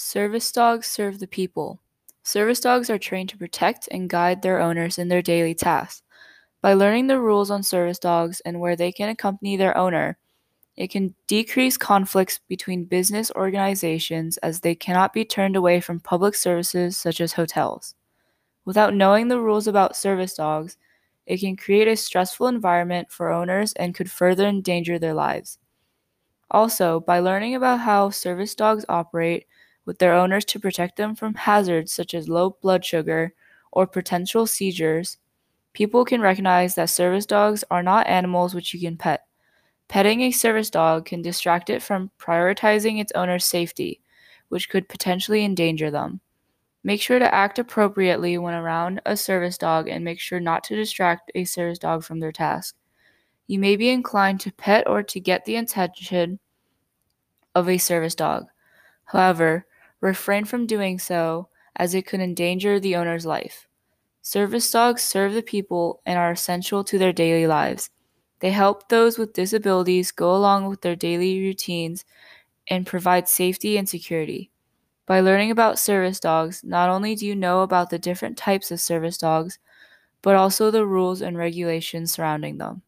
Service dogs serve the people. Service dogs are trained to protect and guide their owners in their daily tasks. By learning the rules on service dogs and where they can accompany their owner, it can decrease conflicts between business organizations as they cannot be turned away from public services such as hotels. Without knowing the rules about service dogs, it can create a stressful environment for owners and could further endanger their lives. Also, by learning about how service dogs operate with their owners to protect them from hazards such as low blood sugar or potential seizures, people can recognize that service dogs are not animals which you can pet. Petting a service dog can distract it from prioritizing its owner's safety, which could potentially endanger them. Make sure to act appropriately when around a service dog and make sure not to distract a service dog from their task. You may be inclined to pet or to get the attention of a service dog. However, refrain from doing so as it could endanger the owner's life. Service dogs serve the people and are essential to their daily lives. They help those with disabilities go along with their daily routines and provide safety and security. By learning about service dogs, not only do you know about the different types of service dogs, but also the rules and regulations surrounding them.